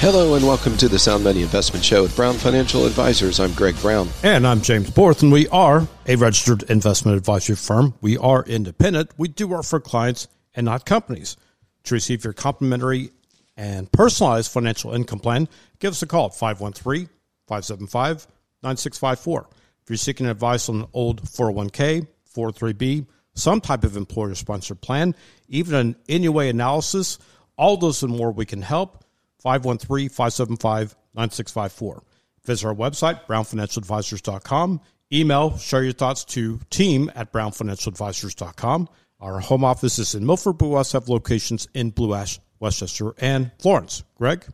Hello and welcome to the Sound Money Investment Show with Brown Financial Advisors. I'm Greg Brown. And I'm James Borth, and we are a registered investment advisory firm. We are independent. We do work for clients and not companies. To receive your complimentary and personalized financial income plan, give us a call at 513 575 9654. If you're seeking advice on an old 401k, 403b, some type of employer sponsored plan, even an NUA analysis, all those and more we can help. 513 575 9654. Visit our website, brownfinancialadvisors.com. Email, share your thoughts to team at brownfinancialadvisors.com. Our home office is in Milford, but we also have locations in Blue Ash, West Chester, and Florence. Greg?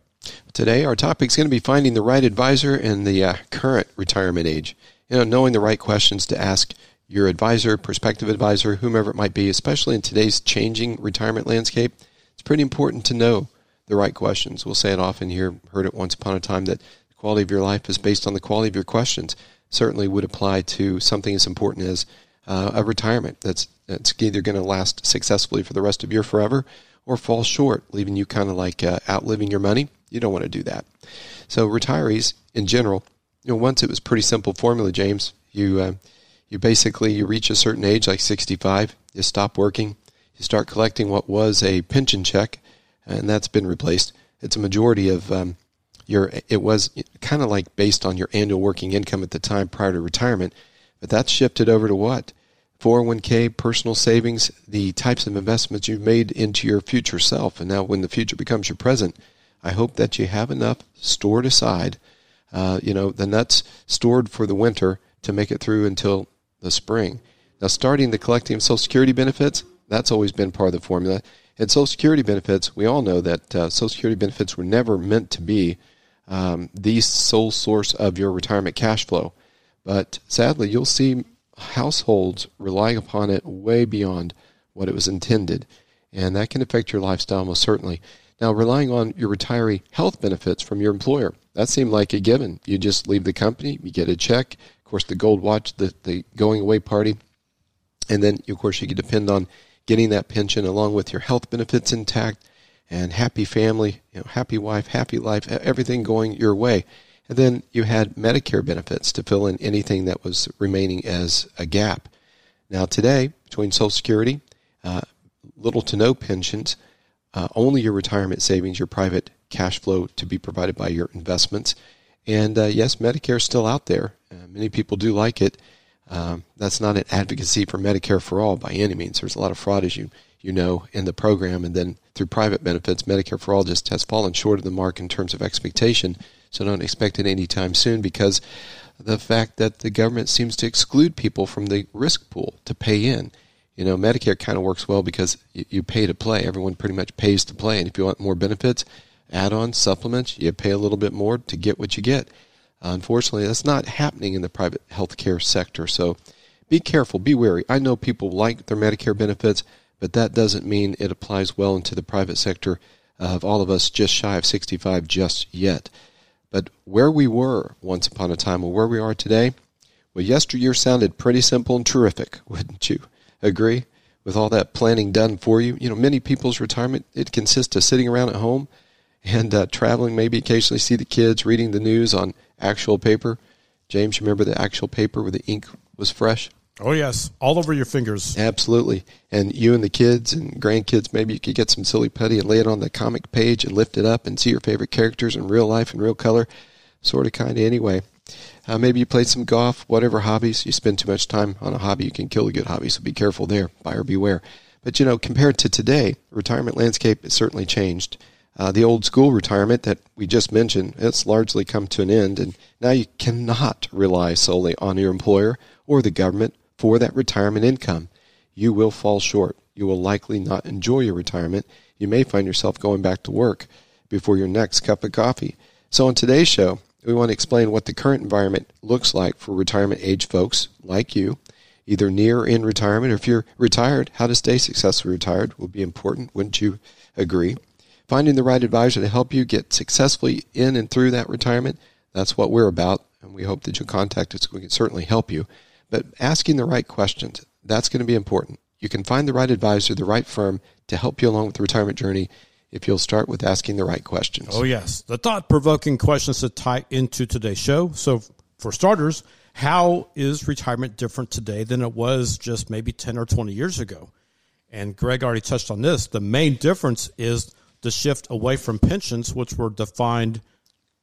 Today, our topic is going to be finding the right advisor in the uh, current retirement age. You know, knowing the right questions to ask your advisor, prospective advisor, whomever it might be, especially in today's changing retirement landscape. It's pretty important to know the right questions. We'll say it often here, heard it once upon a time, that the quality of your life is based on the quality of your questions. Certainly would apply to something as important as uh, a retirement that's, that's either going to last successfully for the rest of your forever or fall short, leaving you kind of like uh, outliving your money. You don't want to do that. So retirees in general, you know, once it was pretty simple formula, James. You uh, you basically you reach a certain age, like 65, you stop working, you start collecting what was a pension check, and that's been replaced. It's a majority of um, your. It was kind of like based on your annual working income at the time prior to retirement, but that's shifted over to what 401k, personal savings, the types of investments you've made into your future self. And now, when the future becomes your present, I hope that you have enough stored aside. Uh, you know, the nuts stored for the winter to make it through until the spring. Now, starting the collecting of Social Security benefits, that's always been part of the formula. And Social Security benefits, we all know that uh, Social Security benefits were never meant to be um, the sole source of your retirement cash flow. But sadly, you'll see households relying upon it way beyond what it was intended. And that can affect your lifestyle most certainly. Now, relying on your retiree health benefits from your employer, that seemed like a given. You just leave the company, you get a check, of course, the gold watch, the, the going away party, and then, of course, you can depend on getting that pension along with your health benefits intact and happy family, you know, happy wife, happy life, everything going your way. And then you had Medicare benefits to fill in anything that was remaining as a gap. Now today, between Social Security, uh, little to no pensions, uh, only your retirement savings, your private cash flow to be provided by your investments. And uh, yes, Medicare is still out there. Uh, many people do like it. Um, that's not an advocacy for Medicare for all by any means. There's a lot of fraud, as you you know, in the program, and then through private benefits, Medicare for all just has fallen short of the mark in terms of expectation. So don't expect it anytime soon because the fact that the government seems to exclude people from the risk pool to pay in. You know, Medicare kind of works well because you, you pay to play. Everyone pretty much pays to play, and if you want more benefits, add-ons, supplements, you pay a little bit more to get what you get. Unfortunately, that's not happening in the private healthcare sector. So be careful, be wary. I know people like their Medicare benefits, but that doesn't mean it applies well into the private sector of all of us just shy of 65 just yet. But where we were once upon a time and where we are today, well, yesteryear sounded pretty simple and terrific, wouldn't you agree? With all that planning done for you, you know, many people's retirement it consists of sitting around at home and uh, traveling, maybe occasionally see the kids, reading the news on actual paper. James, you remember the actual paper where the ink was fresh? Oh, yes. All over your fingers. Absolutely. And you and the kids and grandkids, maybe you could get some silly putty and lay it on the comic page and lift it up and see your favorite characters in real life and real color. Sort of, kind of, anyway. Uh, maybe you played some golf, whatever hobbies. You spend too much time on a hobby, you can kill a good hobby, so be careful there. Buyer beware. But, you know, compared to today, retirement landscape has certainly changed. Uh, the old school retirement that we just mentioned, it's largely come to an end, and now you cannot rely solely on your employer or the government for that retirement income. You will fall short. You will likely not enjoy your retirement. You may find yourself going back to work before your next cup of coffee. So, on today's show, We want to explain what the current environment looks like for retirement age folks like you, either near or in retirement, or if you're retired, how to stay successfully retired will be important. Wouldn't you agree? Finding the right advisor to help you get successfully in and through that retirement, that's what we're about. And we hope that you'll contact us. We can certainly help you. But asking the right questions, that's going to be important. You can find the right advisor, the right firm to help you along with the retirement journey if you'll start with asking the right questions. Oh, yes. The thought provoking questions that tie into today's show. So, for starters, how is retirement different today than it was just maybe 10 or 20 years ago? And Greg already touched on this. The main difference is the shift away from pensions, which were defined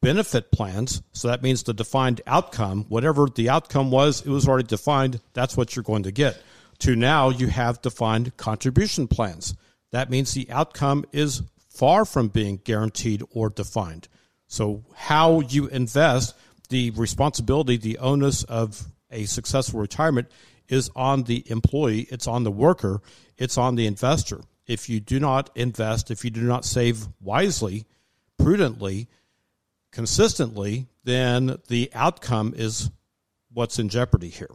benefit plans. So that means the defined outcome, whatever the outcome was, it was already defined. That's what you're going to get. To now, you have defined contribution plans. That means the outcome is far from being guaranteed or defined. So, how you invest, the responsibility, the onus of a successful retirement is on the employee, it's on the worker, it's on the investor. If you do not invest, if you do not save wisely, prudently, consistently, then the outcome is what's in jeopardy here.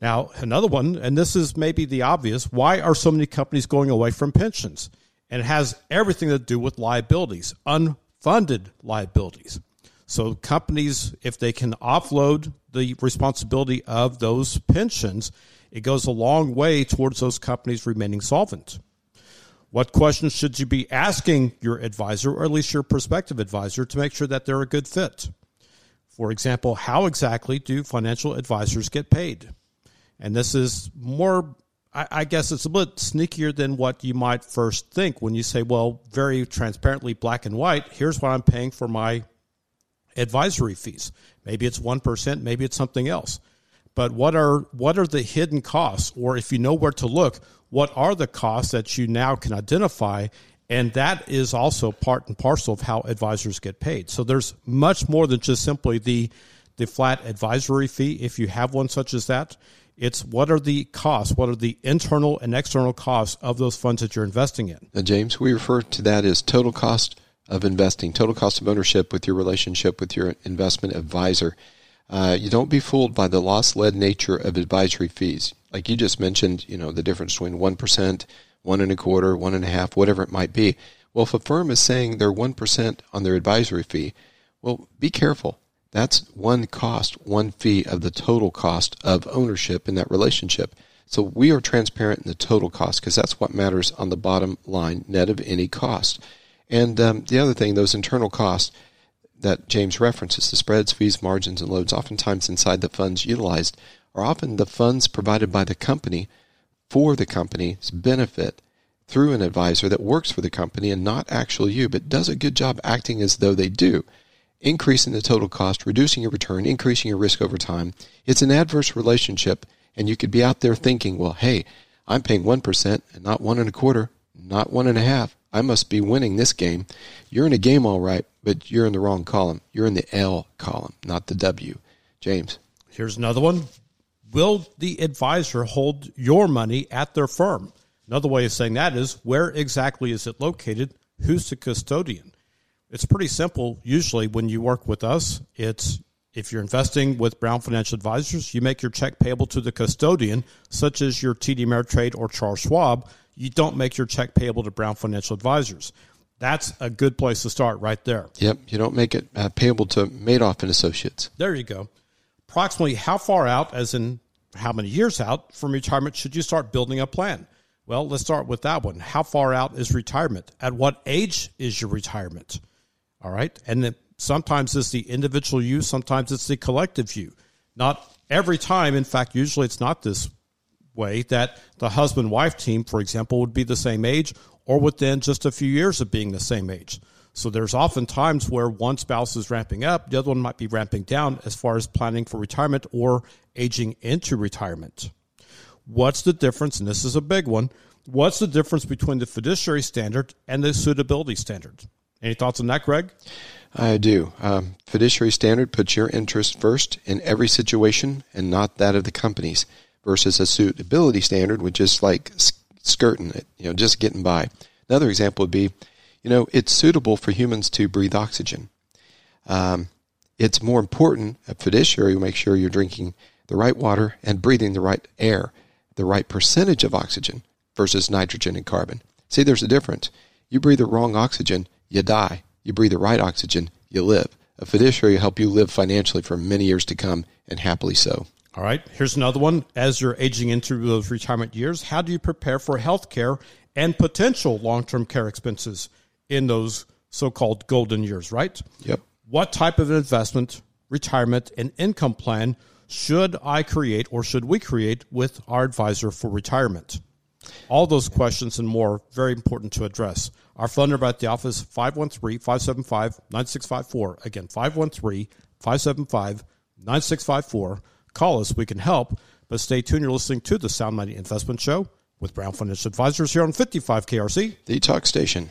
Now, another one, and this is maybe the obvious why are so many companies going away from pensions? and it has everything to do with liabilities, unfunded liabilities. So companies, if they can offload the responsibility of those pensions, it goes a long way towards those companies remaining solvent. What questions should you be asking your advisor, or at least your prospective advisor, to make sure that they're a good fit? For example, how exactly do financial advisors get paid? And this is more I, guess it's a bit sneakier than what you might first think when you say, well, very transparently, black and white, here's what I'm paying for my advisory fees. Maybe it's 1%, maybe it's something else. But what are what are the hidden costs or if you know where to look, what are the costs that you now can identify and that is also part and parcel of how advisors get paid. So there's much more than just simply the the flat advisory fee if you have one such as that. It's what are the costs? What are the internal and external costs of those funds that you're investing in? Now, James, we refer to that as total cost of investing, total cost of ownership with your relationship with your investment advisor. Uh, you don't be fooled by the loss-led nature of advisory fees. Like you just mentioned, you know the difference between one percent, one and a quarter, one and a half, whatever it might be. Well, if a firm is saying they're one percent on their advisory fee, well, be careful. That's one cost, one fee of the total cost of ownership in that relationship. So we are transparent in the total cost because that's what matters on the bottom line, net of any cost. And um, the other thing, those internal costs that James references, the spreads, fees, margins, and loads, oftentimes inside the funds utilized, are often the funds provided by the company for the company's benefit through an advisor that works for the company and not actually you, but does a good job acting as though they do increasing the total cost, reducing your return, increasing your risk over time. It's an adverse relationship, and you could be out there thinking, well, hey, I'm paying 1% and not one and a quarter, not one and a half. I must be winning this game. You're in a game all right, but you're in the wrong column. You're in the L column, not the W. James. Here's another one. Will the advisor hold your money at their firm? Another way of saying that is where exactly is it located? Who's the custodian? It's pretty simple. Usually, when you work with us, it's if you're investing with Brown Financial Advisors, you make your check payable to the custodian, such as your TD Ameritrade or Charles Schwab. You don't make your check payable to Brown Financial Advisors. That's a good place to start right there. Yep, you don't make it uh, payable to Madoff and Associates. There you go. Approximately how far out, as in how many years out from retirement, should you start building a plan? Well, let's start with that one. How far out is retirement? At what age is your retirement? All right. And then sometimes it's the individual you, sometimes it's the collective you. Not every time. In fact, usually it's not this way that the husband wife team, for example, would be the same age or within just a few years of being the same age. So there's often times where one spouse is ramping up, the other one might be ramping down as far as planning for retirement or aging into retirement. What's the difference? And this is a big one. What's the difference between the fiduciary standard and the suitability standard? Any thoughts on that, Greg? I do. Um, fiduciary standard puts your interest first in every situation and not that of the company's, versus a suitability standard, which is like skirting it, you know, just getting by. Another example would be, you know, it's suitable for humans to breathe oxygen. Um, it's more important, a fiduciary will make sure you're drinking the right water and breathing the right air, the right percentage of oxygen versus nitrogen and carbon. See, there's a difference. You breathe the wrong oxygen, you die. You breathe the right oxygen, you live. A fiduciary will help you live financially for many years to come and happily so. All right, here's another one. As you're aging into those retirement years, how do you prepare for health care and potential long term care expenses in those so called golden years, right? Yep. What type of investment, retirement, and income plan should I create or should we create with our advisor for retirement? All those questions and more, very important to address. Our phone number at the office, 513 575 9654. Again, 513 575 9654. Call us, we can help. But stay tuned. You're listening to the Sound Money Investment Show with Brown Financial Advisors here on 55 KRC. The talk station.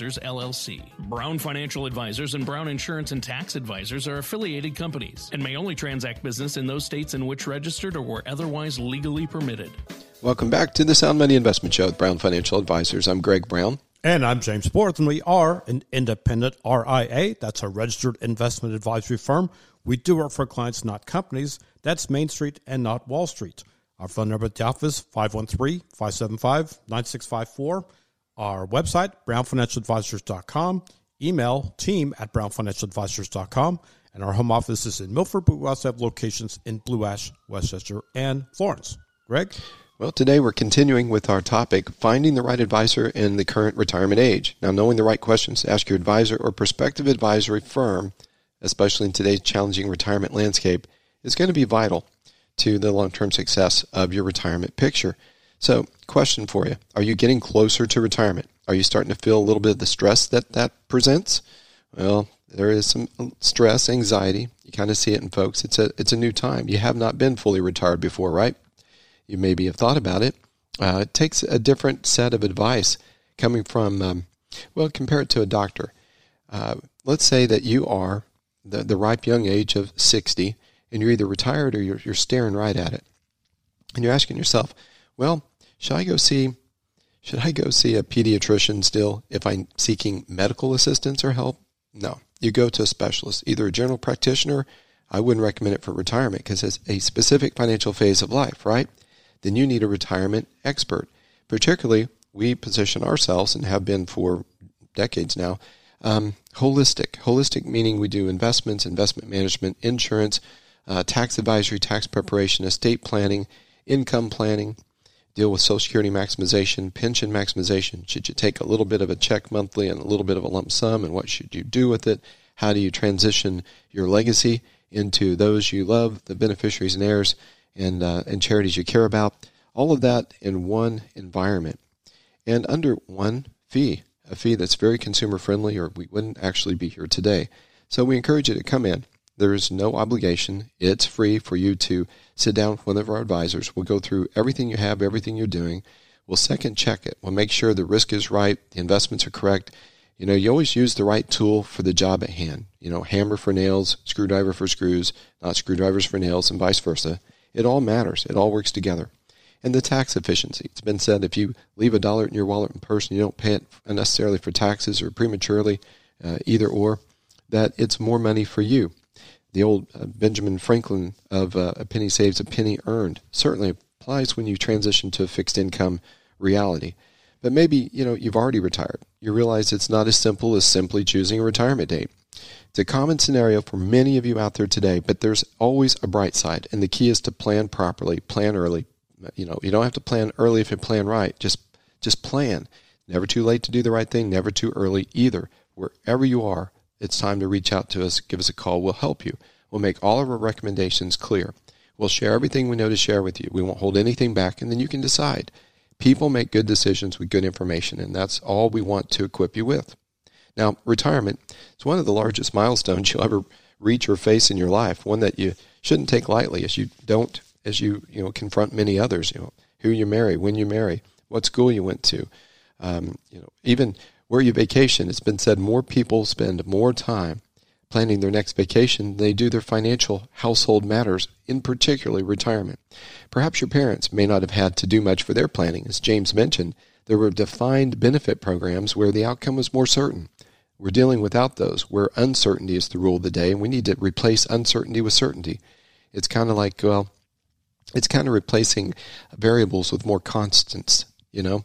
Advisors, LLC. Brown Financial Advisors and Brown Insurance and Tax Advisors are affiliated companies and may only transact business in those states in which registered or were otherwise legally permitted. Welcome back to the Sound Money Investment Show with Brown Financial Advisors. I'm Greg Brown. And I'm James Borth, and we are an independent RIA. That's a registered investment advisory firm. We do work for clients, not companies. That's Main Street and not Wall Street. Our phone number at the office, 513 575 9654. Our website, brownfinancialadvisors.com. Email team at brownfinancialadvisors.com. And our home office is in Milford, but we also have locations in Blue Ash, West Chester, and Florence. Greg? Well, today we're continuing with our topic, finding the right advisor in the current retirement age. Now, knowing the right questions to ask your advisor or prospective advisory firm, especially in today's challenging retirement landscape, is going to be vital to the long term success of your retirement picture. So, question for you Are you getting closer to retirement? Are you starting to feel a little bit of the stress that that presents? Well, there is some stress, anxiety. You kind of see it in folks. It's a it's a new time. You have not been fully retired before, right? You maybe have thought about it. Uh, it takes a different set of advice coming from, um, well, compare it to a doctor. Uh, let's say that you are the, the ripe young age of 60 and you're either retired or you're, you're staring right at it. And you're asking yourself, well, should I go see should I go see a pediatrician still if I'm seeking medical assistance or help? No. You go to a specialist, either a general practitioner. I wouldn't recommend it for retirement because it's a specific financial phase of life, right? Then you need a retirement expert. Particularly, we position ourselves and have been for decades now um, holistic. Holistic meaning we do investments, investment management, insurance, uh, tax advisory, tax preparation, estate planning, income planning, deal with Social Security maximization, pension maximization. Should you take a little bit of a check monthly and a little bit of a lump sum, and what should you do with it? How do you transition your legacy into those you love, the beneficiaries and heirs, and uh, and charities you care about? All of that in one environment and under one fee, a fee that's very consumer friendly, or we wouldn't actually be here today. So we encourage you to come in. There is no obligation. It's free for you to sit down with one of our advisors. We'll go through everything you have, everything you're doing. We'll second check it. We'll make sure the risk is right, the investments are correct. You know, you always use the right tool for the job at hand. You know, hammer for nails, screwdriver for screws, not screwdrivers for nails, and vice versa. It all matters. It all works together. And the tax efficiency. It's been said if you leave a dollar in your wallet in person, you don't pay it unnecessarily for taxes or prematurely, uh, either or, that it's more money for you the old uh, Benjamin Franklin of uh, a penny saves, a penny earned certainly applies when you transition to a fixed income reality. But maybe, you know, you've already retired. You realize it's not as simple as simply choosing a retirement date. It's a common scenario for many of you out there today, but there's always a bright side. And the key is to plan properly, plan early. You know, you don't have to plan early if you plan right. Just just plan. Never too late to do the right thing, never too early either. Wherever you are, it's time to reach out to us, give us a call. We'll help you. We'll make all of our recommendations clear. We'll share everything we know to share with you. We won't hold anything back, and then you can decide. People make good decisions with good information, and that's all we want to equip you with. Now, retirement is one of the largest milestones you'll ever reach or face in your life, one that you shouldn't take lightly as you don't as you you know confront many others. You know who you marry, when you marry, what school you went to, um, you know even where you vacation. It's been said more people spend more time planning their next vacation than they do their financial household matters, in particularly retirement. Perhaps your parents may not have had to do much for their planning. As James mentioned, there were defined benefit programs where the outcome was more certain. We're dealing without those, where uncertainty is the rule of the day, and we need to replace uncertainty with certainty. It's kind of like, well, it's kind of replacing variables with more constants, you know?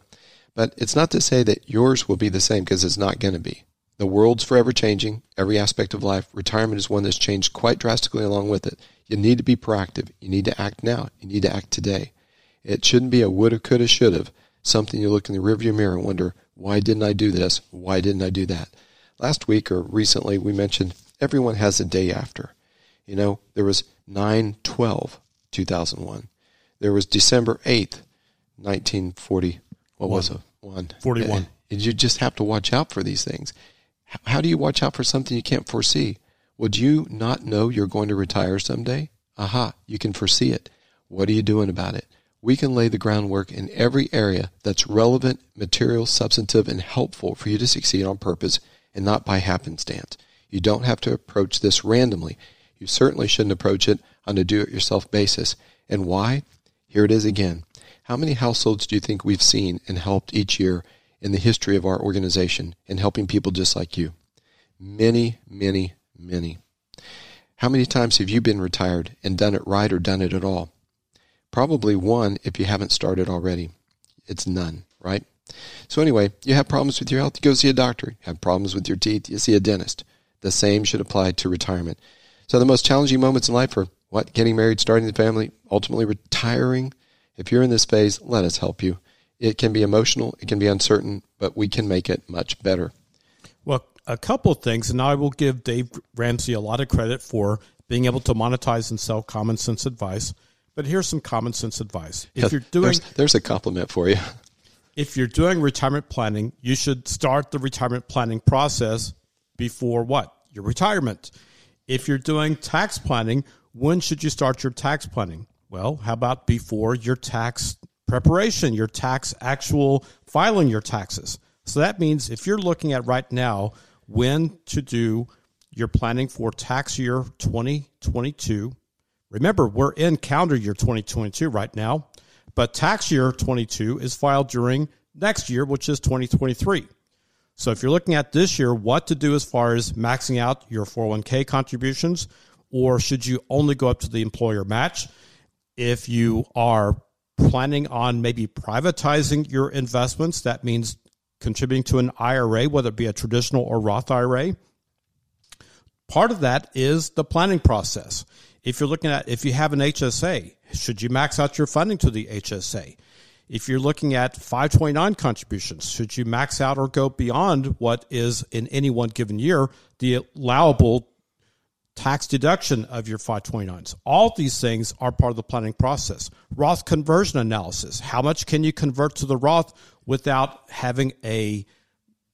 But it's not to say that yours will be the same because it's not going to be. The world's forever changing, every aspect of life. Retirement is one that's changed quite drastically along with it. You need to be proactive. You need to act now. You need to act today. It shouldn't be a woulda, coulda, shoulda, something you look in the rearview mirror and wonder, why didn't I do this? Why didn't I do that? Last week or recently, we mentioned everyone has a day after. You know, there was 9 12 2001. There was December 8th, 1940. What One. was it? One. 41. And you just have to watch out for these things. How do you watch out for something you can't foresee? Would you not know you're going to retire someday? Aha, you can foresee it. What are you doing about it? We can lay the groundwork in every area that's relevant, material, substantive, and helpful for you to succeed on purpose and not by happenstance. You don't have to approach this randomly. You certainly shouldn't approach it on a do it yourself basis. And why? Here it is again. How many households do you think we've seen and helped each year in the history of our organization in helping people just like you? Many, many, many. How many times have you been retired and done it right or done it at all? Probably one if you haven't started already. It's none, right? So anyway, you have problems with your health, you go see a doctor. You have problems with your teeth, you see a dentist. The same should apply to retirement. So the most challenging moments in life are what? Getting married, starting the family, ultimately retiring. If you're in this phase, let us help you. It can be emotional, it can be uncertain, but we can make it much better. Well, a couple of things, and I will give Dave Ramsey a lot of credit for being able to monetize and sell common sense advice. But here's some common sense advice. If you're doing there's, there's a compliment for you. if you're doing retirement planning, you should start the retirement planning process before what? Your retirement. If you're doing tax planning, when should you start your tax planning? Well, how about before your tax preparation, your tax actual filing your taxes? So that means if you're looking at right now when to do your planning for tax year 2022, remember we're in calendar year 2022 right now, but tax year 22 is filed during next year, which is 2023. So if you're looking at this year, what to do as far as maxing out your 401k contributions, or should you only go up to the employer match? If you are planning on maybe privatizing your investments, that means contributing to an IRA, whether it be a traditional or Roth IRA. Part of that is the planning process. If you're looking at if you have an HSA, should you max out your funding to the HSA? If you're looking at 529 contributions, should you max out or go beyond what is in any one given year the allowable tax deduction of your 529s? All these things are part of the planning process. Roth conversion analysis. How much can you convert to the Roth without having a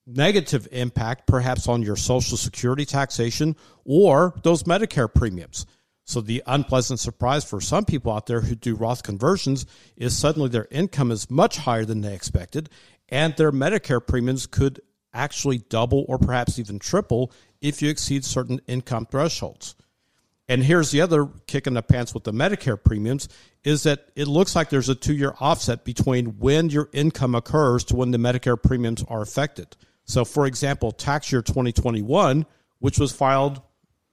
negative impact perhaps on your social security taxation or those Medicare premiums? So the unpleasant surprise for some people out there who do Roth conversions is suddenly their income is much higher than they expected, and their Medicare premiums could actually double or perhaps even triple if you exceed certain income thresholds. And here's the other kick in the pants with the Medicare premiums is that it looks like there's a two year offset between when your income occurs to when the Medicare premiums are affected. So, for example, tax year 2021, which was filed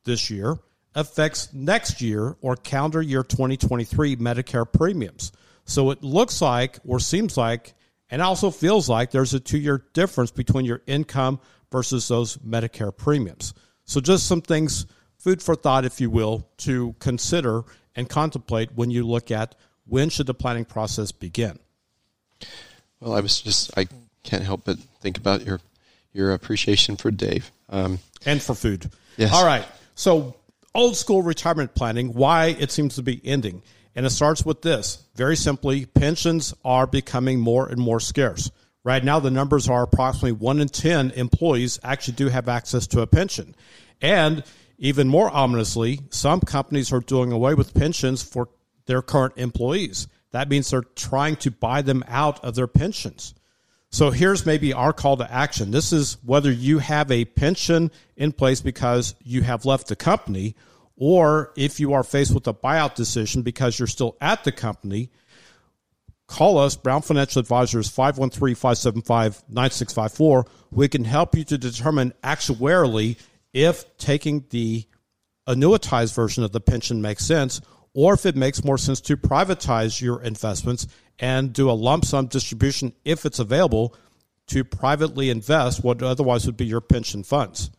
this year, affects next year or calendar year 2023 Medicare premiums. So it looks like or seems like and also feels like there's a two year difference between your income versus those Medicare premiums. So just some things, food for thought, if you will, to consider and contemplate when you look at when should the planning process begin. Well, I was just I can't help but think about your your appreciation for Dave. Um, and for food. Yes. All right. So old school retirement planning, why it seems to be ending. And it starts with this very simply pensions are becoming more and more scarce. Right now, the numbers are approximately one in 10 employees actually do have access to a pension. And even more ominously, some companies are doing away with pensions for their current employees. That means they're trying to buy them out of their pensions. So here's maybe our call to action. This is whether you have a pension in place because you have left the company, or if you are faced with a buyout decision because you're still at the company, call us, Brown Financial Advisors, 513 575 9654. We can help you to determine actuarially if taking the annuitized version of the pension makes sense or if it makes more sense to privatize your investments and do a lump sum distribution if it's available to privately invest what otherwise would be your pension funds.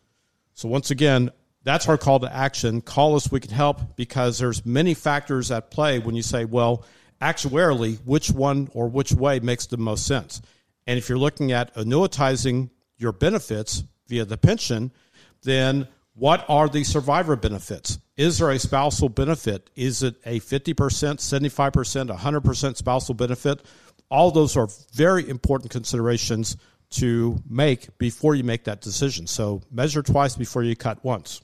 So once again, that's our call to action. Call us, we can help because there's many factors at play when you say, well, actuarially, which one or which way makes the most sense. And if you're looking at annuitizing your benefits via the pension, then what are the survivor benefits? Is there a spousal benefit? Is it a 50%, 75%, 100% spousal benefit? All those are very important considerations to make before you make that decision. So measure twice before you cut once.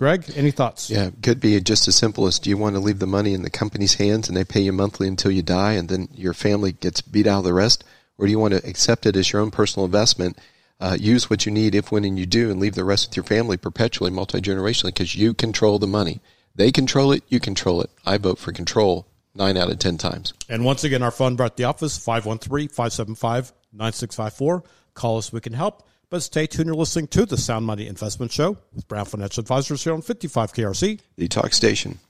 Greg, any thoughts? Yeah, could be just as simple as do you want to leave the money in the company's hands and they pay you monthly until you die and then your family gets beat out of the rest? Or do you want to accept it as your own personal investment uh, use what you need if, when, and you do, and leave the rest with your family perpetually, multi generationally, because you control the money. They control it, you control it. I vote for control nine out of 10 times. And once again, our phone at the office, 513 575 9654. Call us, we can help. But stay tuned. You're listening to the Sound Money Investment Show with Brown Financial Advisors here on 55 KRC, the talk station.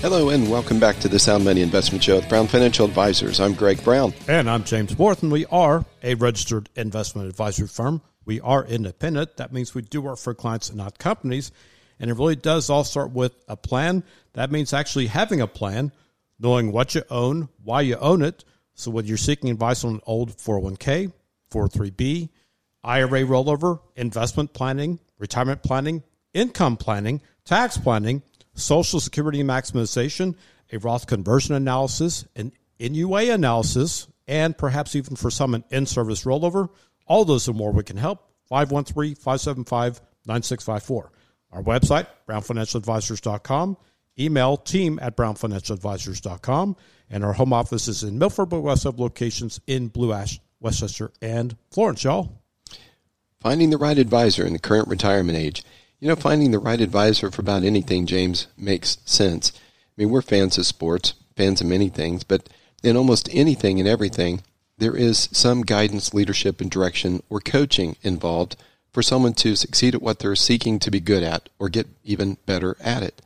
Hello and welcome back to the Sound Money Investment Show with Brown Financial Advisors. I'm Greg Brown. And I'm James Borth. We are a registered investment advisory firm. We are independent. That means we do work for clients and not companies. And it really does all start with a plan. That means actually having a plan, knowing what you own, why you own it. So whether you're seeking advice on an old 401k, 403b, IRA rollover, investment planning, retirement planning, income planning, tax planning, Social Security maximization, a Roth conversion analysis, an NUA analysis, and perhaps even for some an in service rollover. All those and more we can help. 513 575 9654. Our website, brownfinancialadvisors.com. Email team at brownfinancialadvisors.com. And our home office is in Milford, but we also have locations in Blue Ash, West Chester, and Florence, y'all. Finding the right advisor in the current retirement age. You know, finding the right advisor for about anything, James, makes sense. I mean, we're fans of sports, fans of many things, but in almost anything and everything, there is some guidance, leadership, and direction or coaching involved for someone to succeed at what they're seeking to be good at or get even better at it.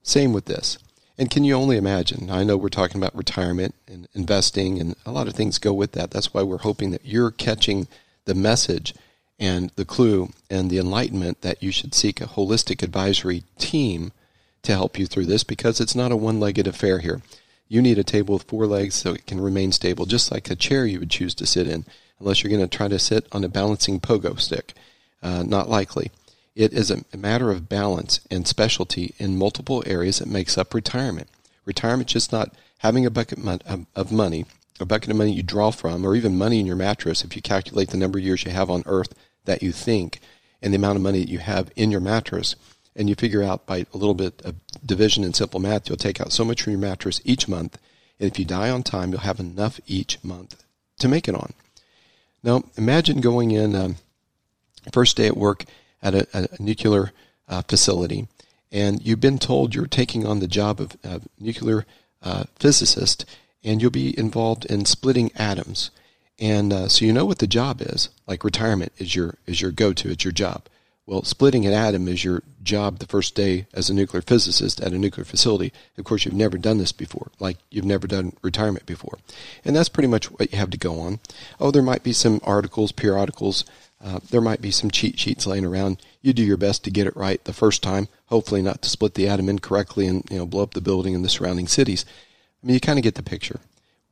Same with this. And can you only imagine? I know we're talking about retirement and investing, and a lot of things go with that. That's why we're hoping that you're catching the message and the clue and the enlightenment that you should seek a holistic advisory team to help you through this because it's not a one legged affair here. You need a table with four legs so it can remain stable, just like a chair you would choose to sit in, unless you're going to try to sit on a balancing pogo stick. Uh, not likely. It is a matter of balance and specialty in multiple areas that makes up retirement. Retirement just not having a bucket of money, a bucket of money you draw from, or even money in your mattress if you calculate the number of years you have on earth that you think and the amount of money that you have in your mattress, and you figure out by a little bit of division and simple math, you'll take out so much from your mattress each month, and if you die on time, you'll have enough each month to make it on. Now, imagine going in um, first day at work at a, a nuclear uh, facility, and you've been told you're taking on the job of nuclear uh, physicist, and you'll be involved in splitting atoms. And uh, so you know what the job is. Like retirement is your is your go to. It's your job. Well, splitting an atom is your job the first day as a nuclear physicist at a nuclear facility. Of course, you've never done this before, like you've never done retirement before. And that's pretty much what you have to go on. Oh, there might be some articles, periodicals. Uh, there might be some cheat sheets laying around. You do your best to get it right the first time, hopefully not to split the atom incorrectly and you know blow up the building and the surrounding cities. I mean, you kind of get the picture.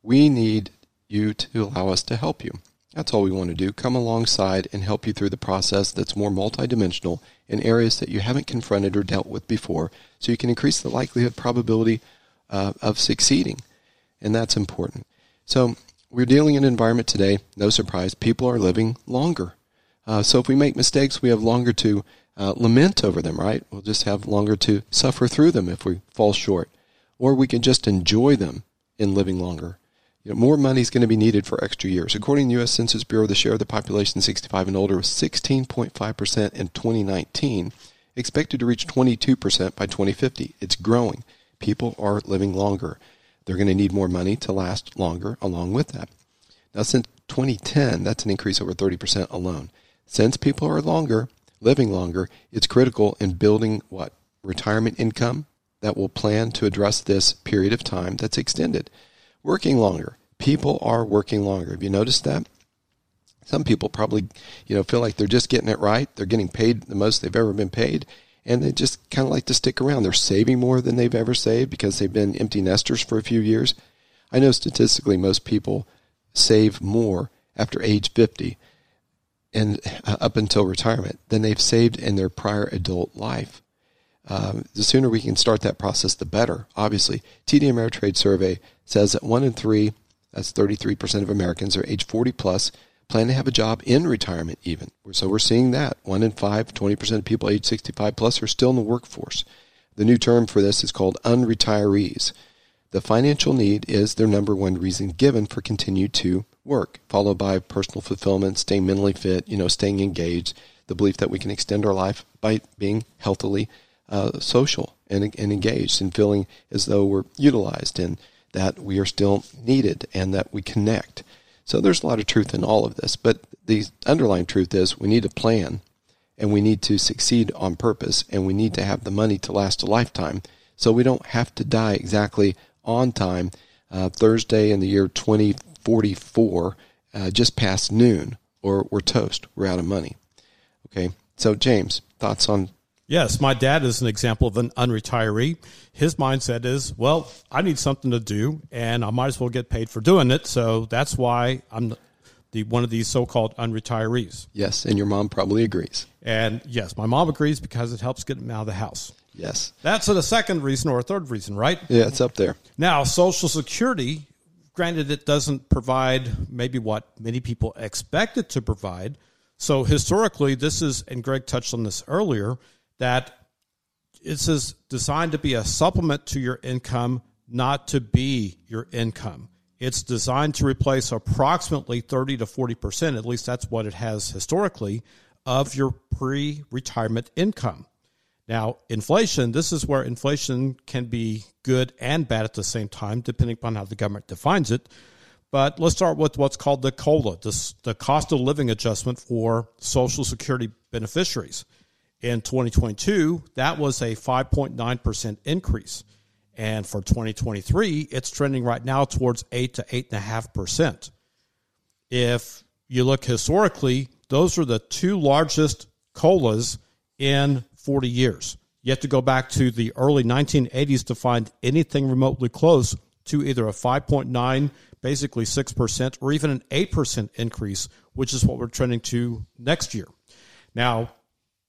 We need you to allow us to help you. That's all we want to do. Come alongside and help you through the process that's more multidimensional in areas that you haven't confronted or dealt with before so you can increase the likelihood probability uh, of succeeding. And that's important. So we're dealing in an environment today, no surprise, people are living longer. Uh, so if we make mistakes, we have longer to uh, lament over them, right? We'll just have longer to suffer through them if we fall short. Or we can just enjoy them in living longer. You know, more money is going to be needed for extra years. According to the U.S. Census Bureau, the share of the population 65 and older was 16.5% in 2019, expected to reach 22% by 2050. It's growing. People are living longer. They're going to need more money to last longer along with that. Now, since 2010, that's an increase over 30% alone. Since people are longer, living longer, it's critical in building what? Retirement income that will plan to address this period of time that's extended working longer. People are working longer. Have you noticed that? Some people probably, you know, feel like they're just getting it right. They're getting paid the most they've ever been paid, and they just kind of like to stick around. They're saving more than they've ever saved because they've been empty nesters for a few years. I know statistically most people save more after age 50 and uh, up until retirement than they've saved in their prior adult life. Um, the sooner we can start that process, the better. Obviously, TD Ameritrade survey says that one in three, that's 33% of Americans, are age 40 plus, plan to have a job in retirement even. So we're seeing that. One in five, 20% of people age 65 plus are still in the workforce. The new term for this is called unretirees. The financial need is their number one reason given for continue to work, followed by personal fulfillment, staying mentally fit, you know, staying engaged, the belief that we can extend our life by being healthily uh, social and, and engaged and feeling as though we're utilized and that we are still needed and that we connect. So there's a lot of truth in all of this, but the underlying truth is we need a plan and we need to succeed on purpose and we need to have the money to last a lifetime so we don't have to die exactly on time uh, Thursday in the year 2044 uh, just past noon or we're toast. We're out of money. Okay. So James, thoughts on Yes, my dad is an example of an unretiree. His mindset is, well, I need something to do, and I might as well get paid for doing it. So that's why I'm the one of these so-called unretirees. Yes, and your mom probably agrees. And yes, my mom agrees because it helps get him out of the house. Yes, that's a second reason or a third reason, right? Yeah, it's up there. Now, Social Security, granted, it doesn't provide maybe what many people expect it to provide. So historically, this is, and Greg touched on this earlier that this is designed to be a supplement to your income, not to be your income. It's designed to replace approximately 30 to 40%, at least that's what it has historically, of your pre retirement income. Now, inflation, this is where inflation can be good and bad at the same time, depending upon how the government defines it. But let's start with what's called the COLA, the cost of living adjustment for Social Security beneficiaries in 2022, that was a 5.9% increase. And for 2023, it's trending right now towards 8 to 8.5%. If you look historically, those are the two largest COLAs in 40 years. You have to go back to the early 1980s to find anything remotely close to either a 5.9, basically 6%, or even an 8% increase, which is what we're trending to next year. Now,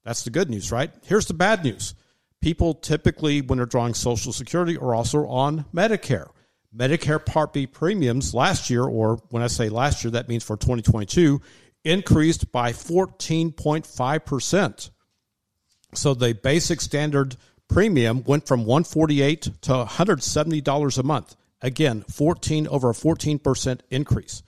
that's the good news, right? Here's the bad news. People typically, when they're drawing Social Security, are also on Medicare. Medicare Part B premiums last year, or when I say last year, that means for 2022, increased by 14.5%. So the basic standard premium went from 148 to $170 a month. Again, 14 over a 14% increase.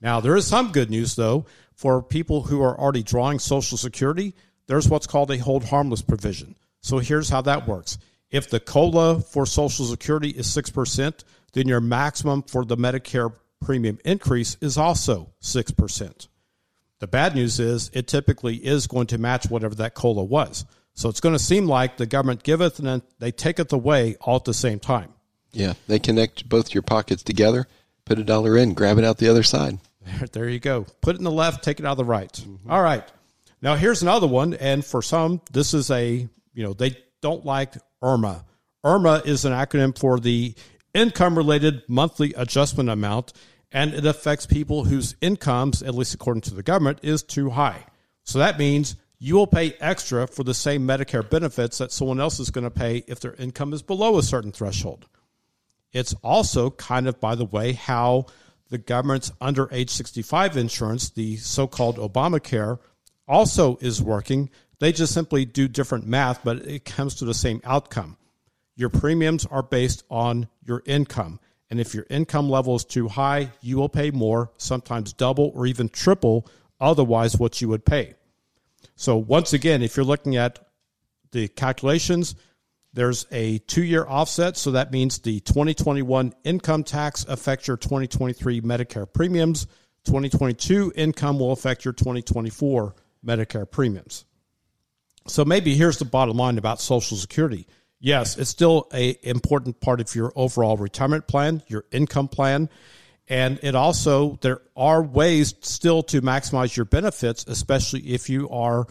Now, there is some good news though for people who are already drawing Social Security there's what's called a hold harmless provision. So here's how that works. If the COLA for Social Security is 6%, then your maximum for the Medicare premium increase is also 6%. The bad news is it typically is going to match whatever that COLA was. So it's going to seem like the government giveth and then they take it away all at the same time. Yeah, they connect both your pockets together, put a dollar in, grab it out the other side. There you go. Put it in the left, take it out of the right. Mm-hmm. All right. Now here's another one, and for some, this is a you know they don't like IRMAA. IRMAA is an acronym for the income related monthly adjustment amount, and it affects people whose incomes, at least according to the government, is too high. So that means you will pay extra for the same Medicare benefits that someone else is going to pay if their income is below a certain threshold. It's also kind of, by the way, how the government's under age 65 insurance, the so called Obamacare, also is working. They just simply do different math, but it comes to the same outcome. Your premiums are based on your income. And if your income level is too high, you will pay more, sometimes double or even triple otherwise what you would pay. So, once again, if you're looking at the calculations, there's a two year offset. So that means the 2021 income tax affects your 2023 Medicare premiums. 2022 income will affect your 2024 Medicare premiums. So maybe here's the bottom line about Social Security. Yes, it's still a important part of your overall retirement plan, your income plan, and it also there are ways still to maximize your benefits, especially if you are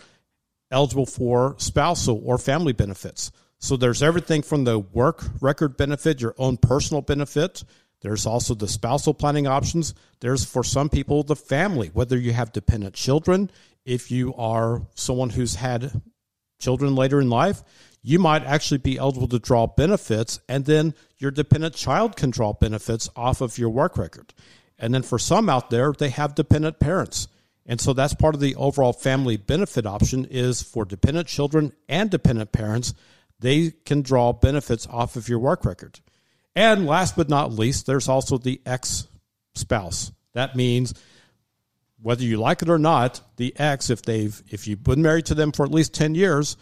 eligible for spousal or family benefits. So there's everything from the work record benefit, your own personal benefit. There's also the spousal planning options. There's for some people the family, whether you have dependent children, if you are someone who's had children later in life, you might actually be eligible to draw benefits, and then your dependent child can draw benefits off of your work record. And then for some out there, they have dependent parents. And so that's part of the overall family benefit option is for dependent children and dependent parents they can draw benefits off of your work record. And last but not least, there's also the ex spouse. That means whether you like it or not, the ex, if they've if you've been married to them for at least 10 years,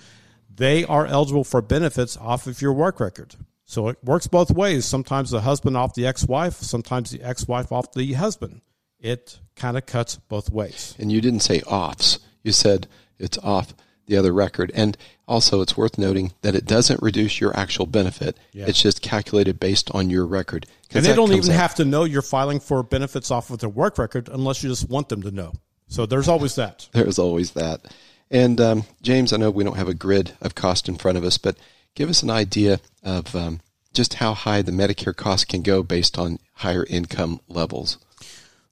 they are eligible for benefits off of your work record. So it works both ways. Sometimes the husband off the ex-wife, sometimes the ex-wife off the husband. It kind of cuts both ways. And you didn't say offs. You said it's off the other record. And also, it's worth noting that it doesn't reduce your actual benefit. Yeah. It's just calculated based on your record. And they don't even out. have to know you're filing for benefits off of their work record unless you just want them to know. So there's always that. There's always that. And um, James, I know we don't have a grid of cost in front of us, but give us an idea of um, just how high the Medicare cost can go based on higher income levels.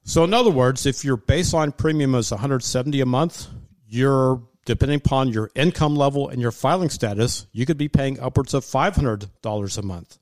So, in other words, if your baseline premium is 170 a month, you're depending upon your income level and your filing status, you could be paying upwards of $500 a month.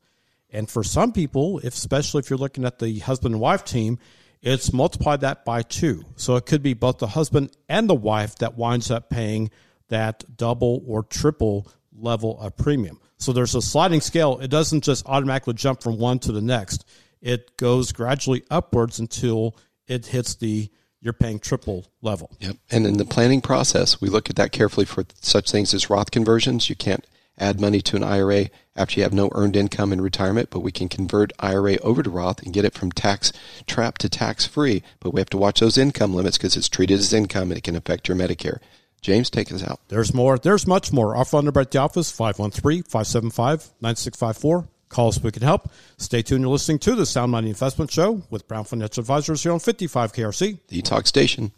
And for some people, if, especially if you're looking at the husband and wife team, it's multiplied that by two. So it could be both the husband and the wife that winds up paying that double or triple level of premium. So there's a sliding scale. It doesn't just automatically jump from one to the next. It goes gradually upwards until it hits the you're paying triple level. Yep. And in the planning process, we look at that carefully for such things as Roth conversions. You can't add money to an IRA after you have no earned income in retirement, but we can convert IRA over to Roth and get it from tax trap to tax free. But we have to watch those income limits because it's treated as income and it can affect your Medicare. James, take us out. There's more. There's much more. Our phone number at the office, 513 575 9654. Call us, we can help. Stay tuned. You're listening to the Sound Money Investment Show with Brown Financial Advisors here on 55 KRC. The Talk Station.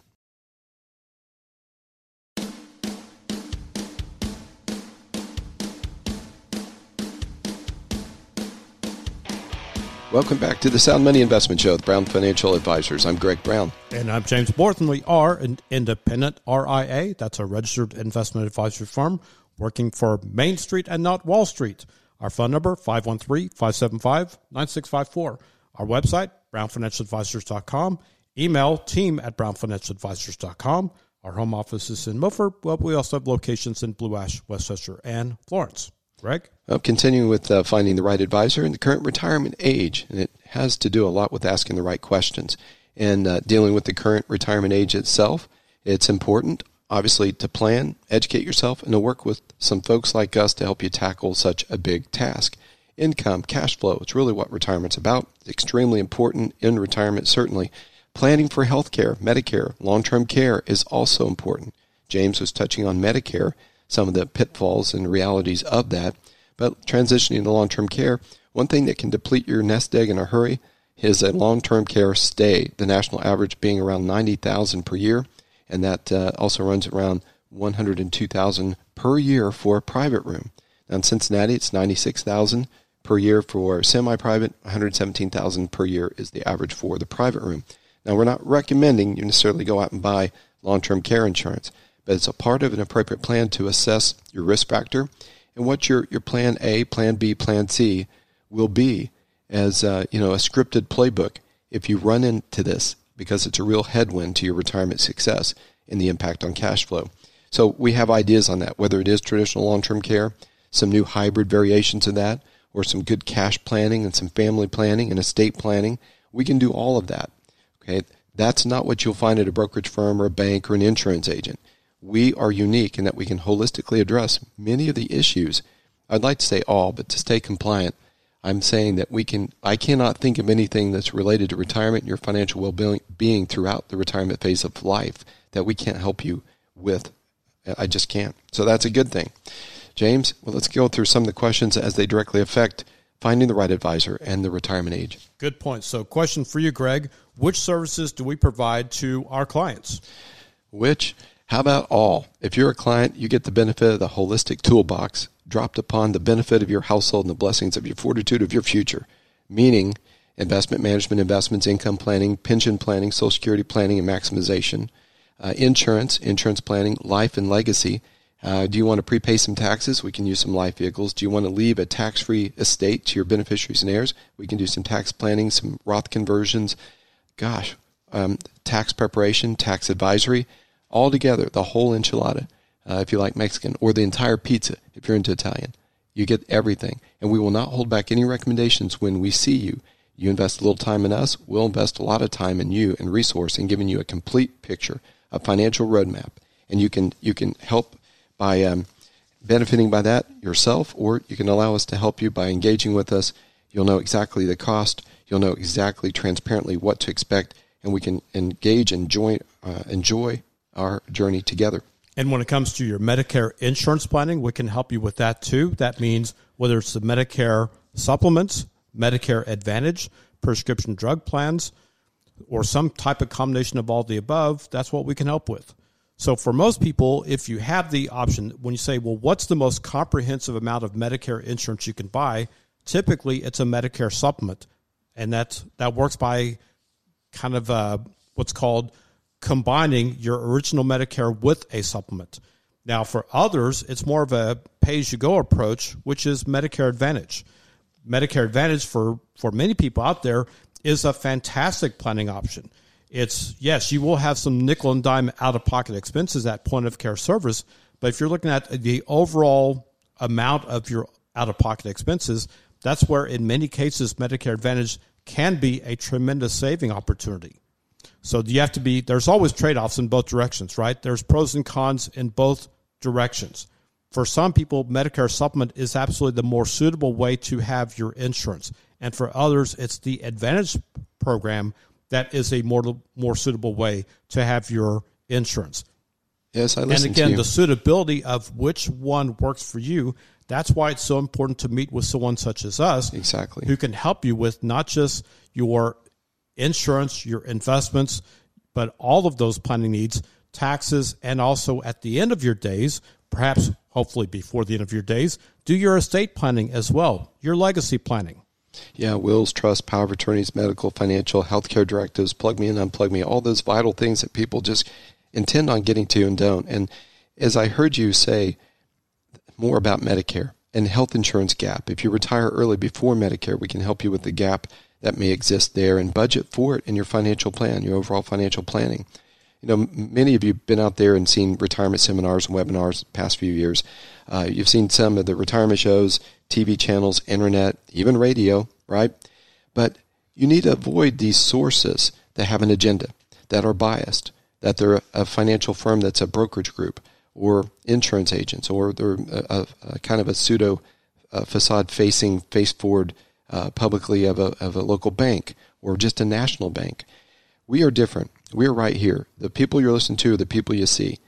Welcome back to the Sound Money Investment Show with Brown Financial Advisors. I'm Greg Brown. And I'm James Borth. We are an independent RIA. That's a registered investment advisory firm working for Main Street and not Wall Street. Our phone number, 513-575-9654. Our website, brownfinancialadvisors.com. Email team at brownfinancialadvisors.com. Our home office is in Milford, but we also have locations in Blue Ash, West Chester, and Florence. Greg? Well, continuing with uh, finding the right advisor in the current retirement age, and it has to do a lot with asking the right questions and uh, dealing with the current retirement age itself. It's important obviously to plan, educate yourself, and to work with some folks like us to help you tackle such a big task. Income, cash flow, it's really what retirement's about. It's extremely important in retirement, certainly. Planning for health care, Medicare, long term care is also important. James was touching on Medicare, some of the pitfalls and realities of that. But transitioning to long term care, one thing that can deplete your nest egg in a hurry is a long term care stay, the national average being around 90,000 per year and that uh, also runs around 102,000 per year for a private room. Now in Cincinnati, it's 96,000 per year for semi-private, 117,000 per year is the average for the private room. Now, we're not recommending you necessarily go out and buy long-term care insurance, but it's a part of an appropriate plan to assess your risk factor and what your, your plan A, plan B, plan C will be as uh, you know a scripted playbook if you run into this because it's a real headwind to your retirement success and the impact on cash flow. So we have ideas on that, whether it is traditional long-term care, some new hybrid variations of that, or some good cash planning and some family planning and estate planning. We can do all of that. Okay, that's not what you'll find at a brokerage firm or a bank or an insurance agent. We are unique in that we can holistically address many of the issues. I'd like to say all, but to stay compliant, I'm saying that we can. I cannot think of anything that's related to retirement and your financial well-being throughout the retirement phase of life that we can't help you with. I just can't. So that's a good thing. James, well, let's go through some of the questions as they directly affect finding the right advisor and the retirement age. Good point. So, question for you, Greg Which services do we provide to our clients? Which? How about all? If you're a client, you get the benefit of the holistic toolbox dropped upon the benefit of your household and the blessings of your fortitude of your future, meaning investment management, investments, income planning, pension planning, social security planning and maximization, uh, insurance, insurance planning, life and legacy. Uh, do you want to prepay some taxes? We can use some life vehicles. Do you want to leave a tax free estate to your beneficiaries and heirs? We can do some tax planning, some Roth conversions. Gosh, um, tax preparation, tax advisory all together, the whole enchilada, uh, if you like Mexican, or the entire pizza if you're into Italian. You get everything. And we will not hold back any recommendations when we see you. You invest a little time in us, we'll invest a lot of time in you and resource in giving you a complete picture, a financial roadmap. And you can you can help by um, benefiting by that yourself, or you can allow us to help you by engaging with us. You'll know exactly the cost. You'll know exactly transparently what to expect, and we can engage and join, uh, enjoy our journey together. And when it comes to your Medicare insurance planning, we can help you with that too. That means whether it's the Medicare supplements, Medicare Advantage, prescription drug plans, or some type of combination of all the above, that's what we can help with. So, for most people, if you have the option, when you say, well, what's the most comprehensive amount of Medicare insurance you can buy? Typically, it's a Medicare supplement. And that's, that works by kind of uh, what's called combining your original Medicare with a supplement. Now, for others, it's more of a pay as you go approach, which is Medicare Advantage. Medicare Advantage for, for many people out there is a fantastic planning option. It's yes, you will have some nickel and dime out of pocket expenses at point of care service, but if you're looking at the overall amount of your out of pocket expenses, that's where in many cases Medicare Advantage can be a tremendous saving opportunity. So you have to be, there's always trade offs in both directions, right? There's pros and cons in both directions. For some people, Medicare supplement is absolutely the more suitable way to have your insurance. And for others, it's the Advantage program that is a more, more suitable way to have your insurance. Yes, I listen And again, the suitability of which one works for you. That's why it's so important to meet with someone such as us Exactly. who can help you with not just your insurance, your investments, but all of those planning needs, taxes, and also at the end of your days, perhaps hopefully before the end of your days, do your estate planning as well, your legacy planning. Yeah, wills, trust, power of attorneys, medical, financial, healthcare directives, plug me in, unplug me, all those vital things that people just intend on getting to and don't. And as I heard you say more about Medicare and health insurance gap, if you retire early before Medicare, we can help you with the gap that may exist there and budget for it in your financial plan, your overall financial planning. You know, many of you have been out there and seen retirement seminars and webinars the past few years. Uh, you've seen some of the retirement shows, TV channels, internet, even radio, right? But you need to avoid these sources that have an agenda, that are biased, that they're a financial firm that's a brokerage group, or insurance agents, or they're a, a, a kind of a pseudo uh, facade facing face forward uh, publicly of a, of a local bank or just a national bank. We are different. We are right here. The people you're listening to are the people you see.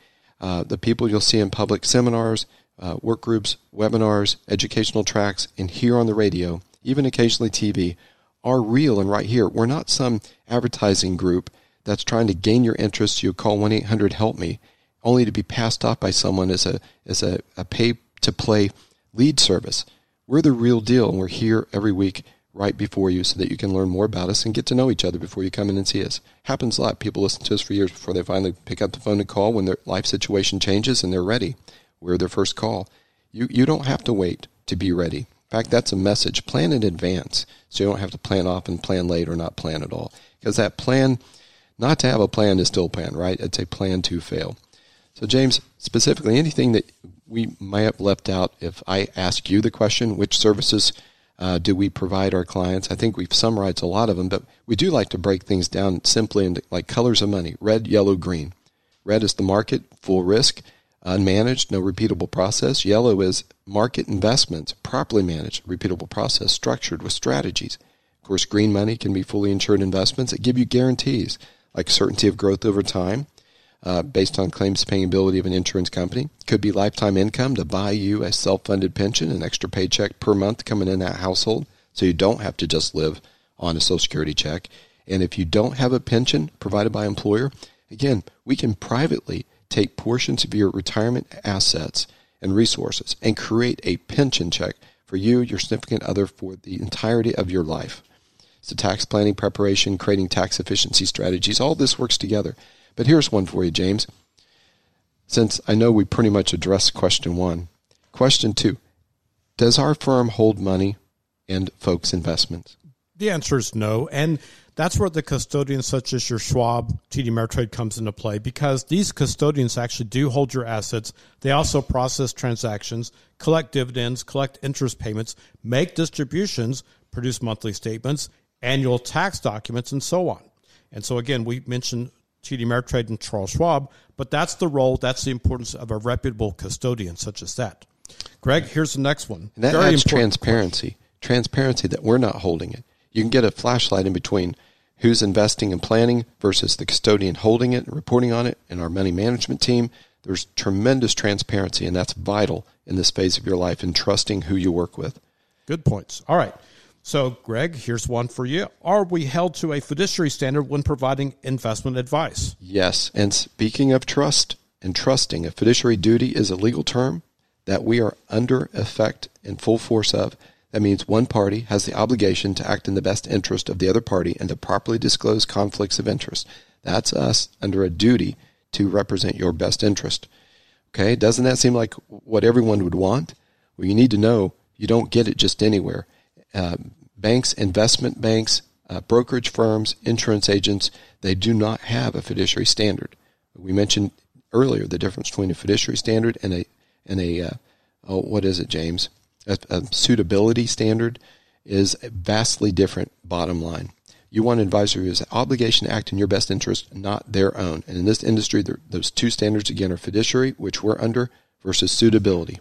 Uh, the people you'll see in public seminars, uh, work groups, webinars, educational tracks, and here on the radio, even occasionally TV, are real and right here. We're not some advertising group that's trying to gain your interest. You call 1 800 Help Me, only to be passed off by someone as a, as a, a pay to play lead service. We're the real deal, and we're here every week right before you so that you can learn more about us and get to know each other before you come in and see us. Happens a lot. People listen to us for years before they finally pick up the phone and call when their life situation changes and they're ready. We're their first call. You, you don't have to wait to be ready. In fact, that's a message. Plan in advance so you don't have to plan off and plan late or not plan at all. Because that plan, not to have a plan is still plan, right? It's a plan to fail. So, James, specifically, anything that we might have left out if I ask you the question, which services uh, do we provide our clients? I think we've summarized a lot of them, but we do like to break things down simply into like colors of money red, yellow, green. Red is the market, full risk unmanaged, no repeatable process. Yellow is market investments, properly managed, repeatable process, structured with strategies. Of course, green money can be fully insured investments that give you guarantees like certainty of growth over time uh, based on claims paying ability of an insurance company. Could be lifetime income to buy you a self funded pension, an extra paycheck per month coming in that household so you don't have to just live on a Social Security check. And if you don't have a pension provided by employer, again, we can privately take portions of your retirement assets and resources and create a pension check for you, your significant other, for the entirety of your life. So, tax planning, preparation, creating tax efficiency strategies, all this works together. But here's one for you, James. Since I know we pretty much addressed question one, question two Does our firm hold money and folks' investments? The answer is no. And that's where the custodians such as your Schwab, TD Ameritrade comes into play because these custodians actually do hold your assets. They also process transactions, collect dividends, collect interest payments, make distributions, produce monthly statements, annual tax documents, and so on. And so again, we mentioned TD Ameritrade and Charles Schwab, but that's the role, that's the importance of a reputable custodian such as that. Greg, here's the next one. And that Very adds transparency. Transparency that we're not holding it. You can get a flashlight in between who's investing and planning versus the custodian holding it and reporting on it and our money management team. There's tremendous transparency, and that's vital in this phase of your life in trusting who you work with. Good points. All right. So, Greg, here's one for you. Are we held to a fiduciary standard when providing investment advice? Yes. And speaking of trust and trusting, a fiduciary duty is a legal term that we are under effect in full force of that means one party has the obligation to act in the best interest of the other party and to properly disclose conflicts of interest. That's us under a duty to represent your best interest. Okay, doesn't that seem like what everyone would want? Well, you need to know you don't get it just anywhere. Uh, banks, investment banks, uh, brokerage firms, insurance agents, they do not have a fiduciary standard. We mentioned earlier the difference between a fiduciary standard and a and a uh, oh, what is it, James? a, a suitability standard is a vastly different bottom line. You want an advisor who has an obligation to act in your best interest, not their own. And in this industry, those two standards again are fiduciary, which we're under, versus suitability.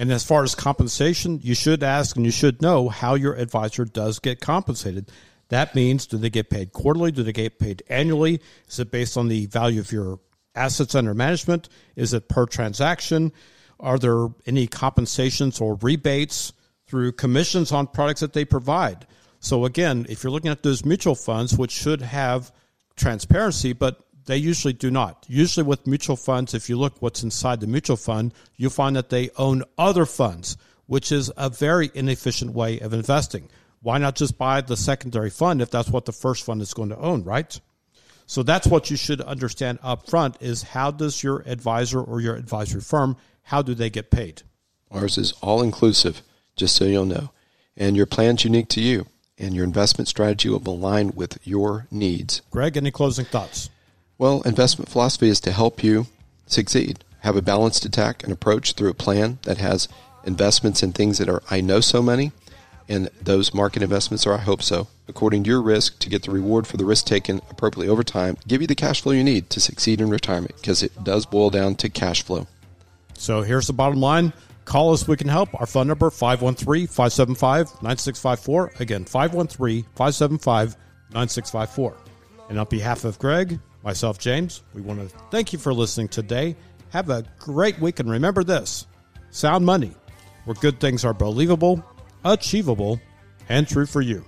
And as far as compensation, you should ask and you should know how your advisor does get compensated. That means do they get paid quarterly? Do they get paid annually? Is it based on the value of your assets under management? Is it per transaction? Are there any compensations or rebates through commissions on products that they provide? So again, if you're looking at those mutual funds, which should have transparency, but they usually do not. Usually with mutual funds, if you look what's inside the mutual fund, you find that they own other funds, which is a very inefficient way of investing. Why not just buy the secondary fund if that's what the first fund is going to own, right? So that's what you should understand up front is how does your advisor or your advisory firm how do they get paid? Ours is all inclusive, just so you'll know. And your plan's unique to you, and your investment strategy will align with your needs. Greg, any closing thoughts? Well, investment philosophy is to help you succeed. Have a balanced attack and approach through a plan that has investments in things that are I know so many, and those market investments are I hope so, according to your risk to get the reward for the risk taken appropriately over time, give you the cash flow you need to succeed in retirement because it does boil down to cash flow. So here's the bottom line. Call us, we can help. Our phone number 513-575-9654. Again, 513-575-9654. And on behalf of Greg, myself, James, we want to thank you for listening today. Have a great week and remember this. Sound money, where good things are believable, achievable, and true for you.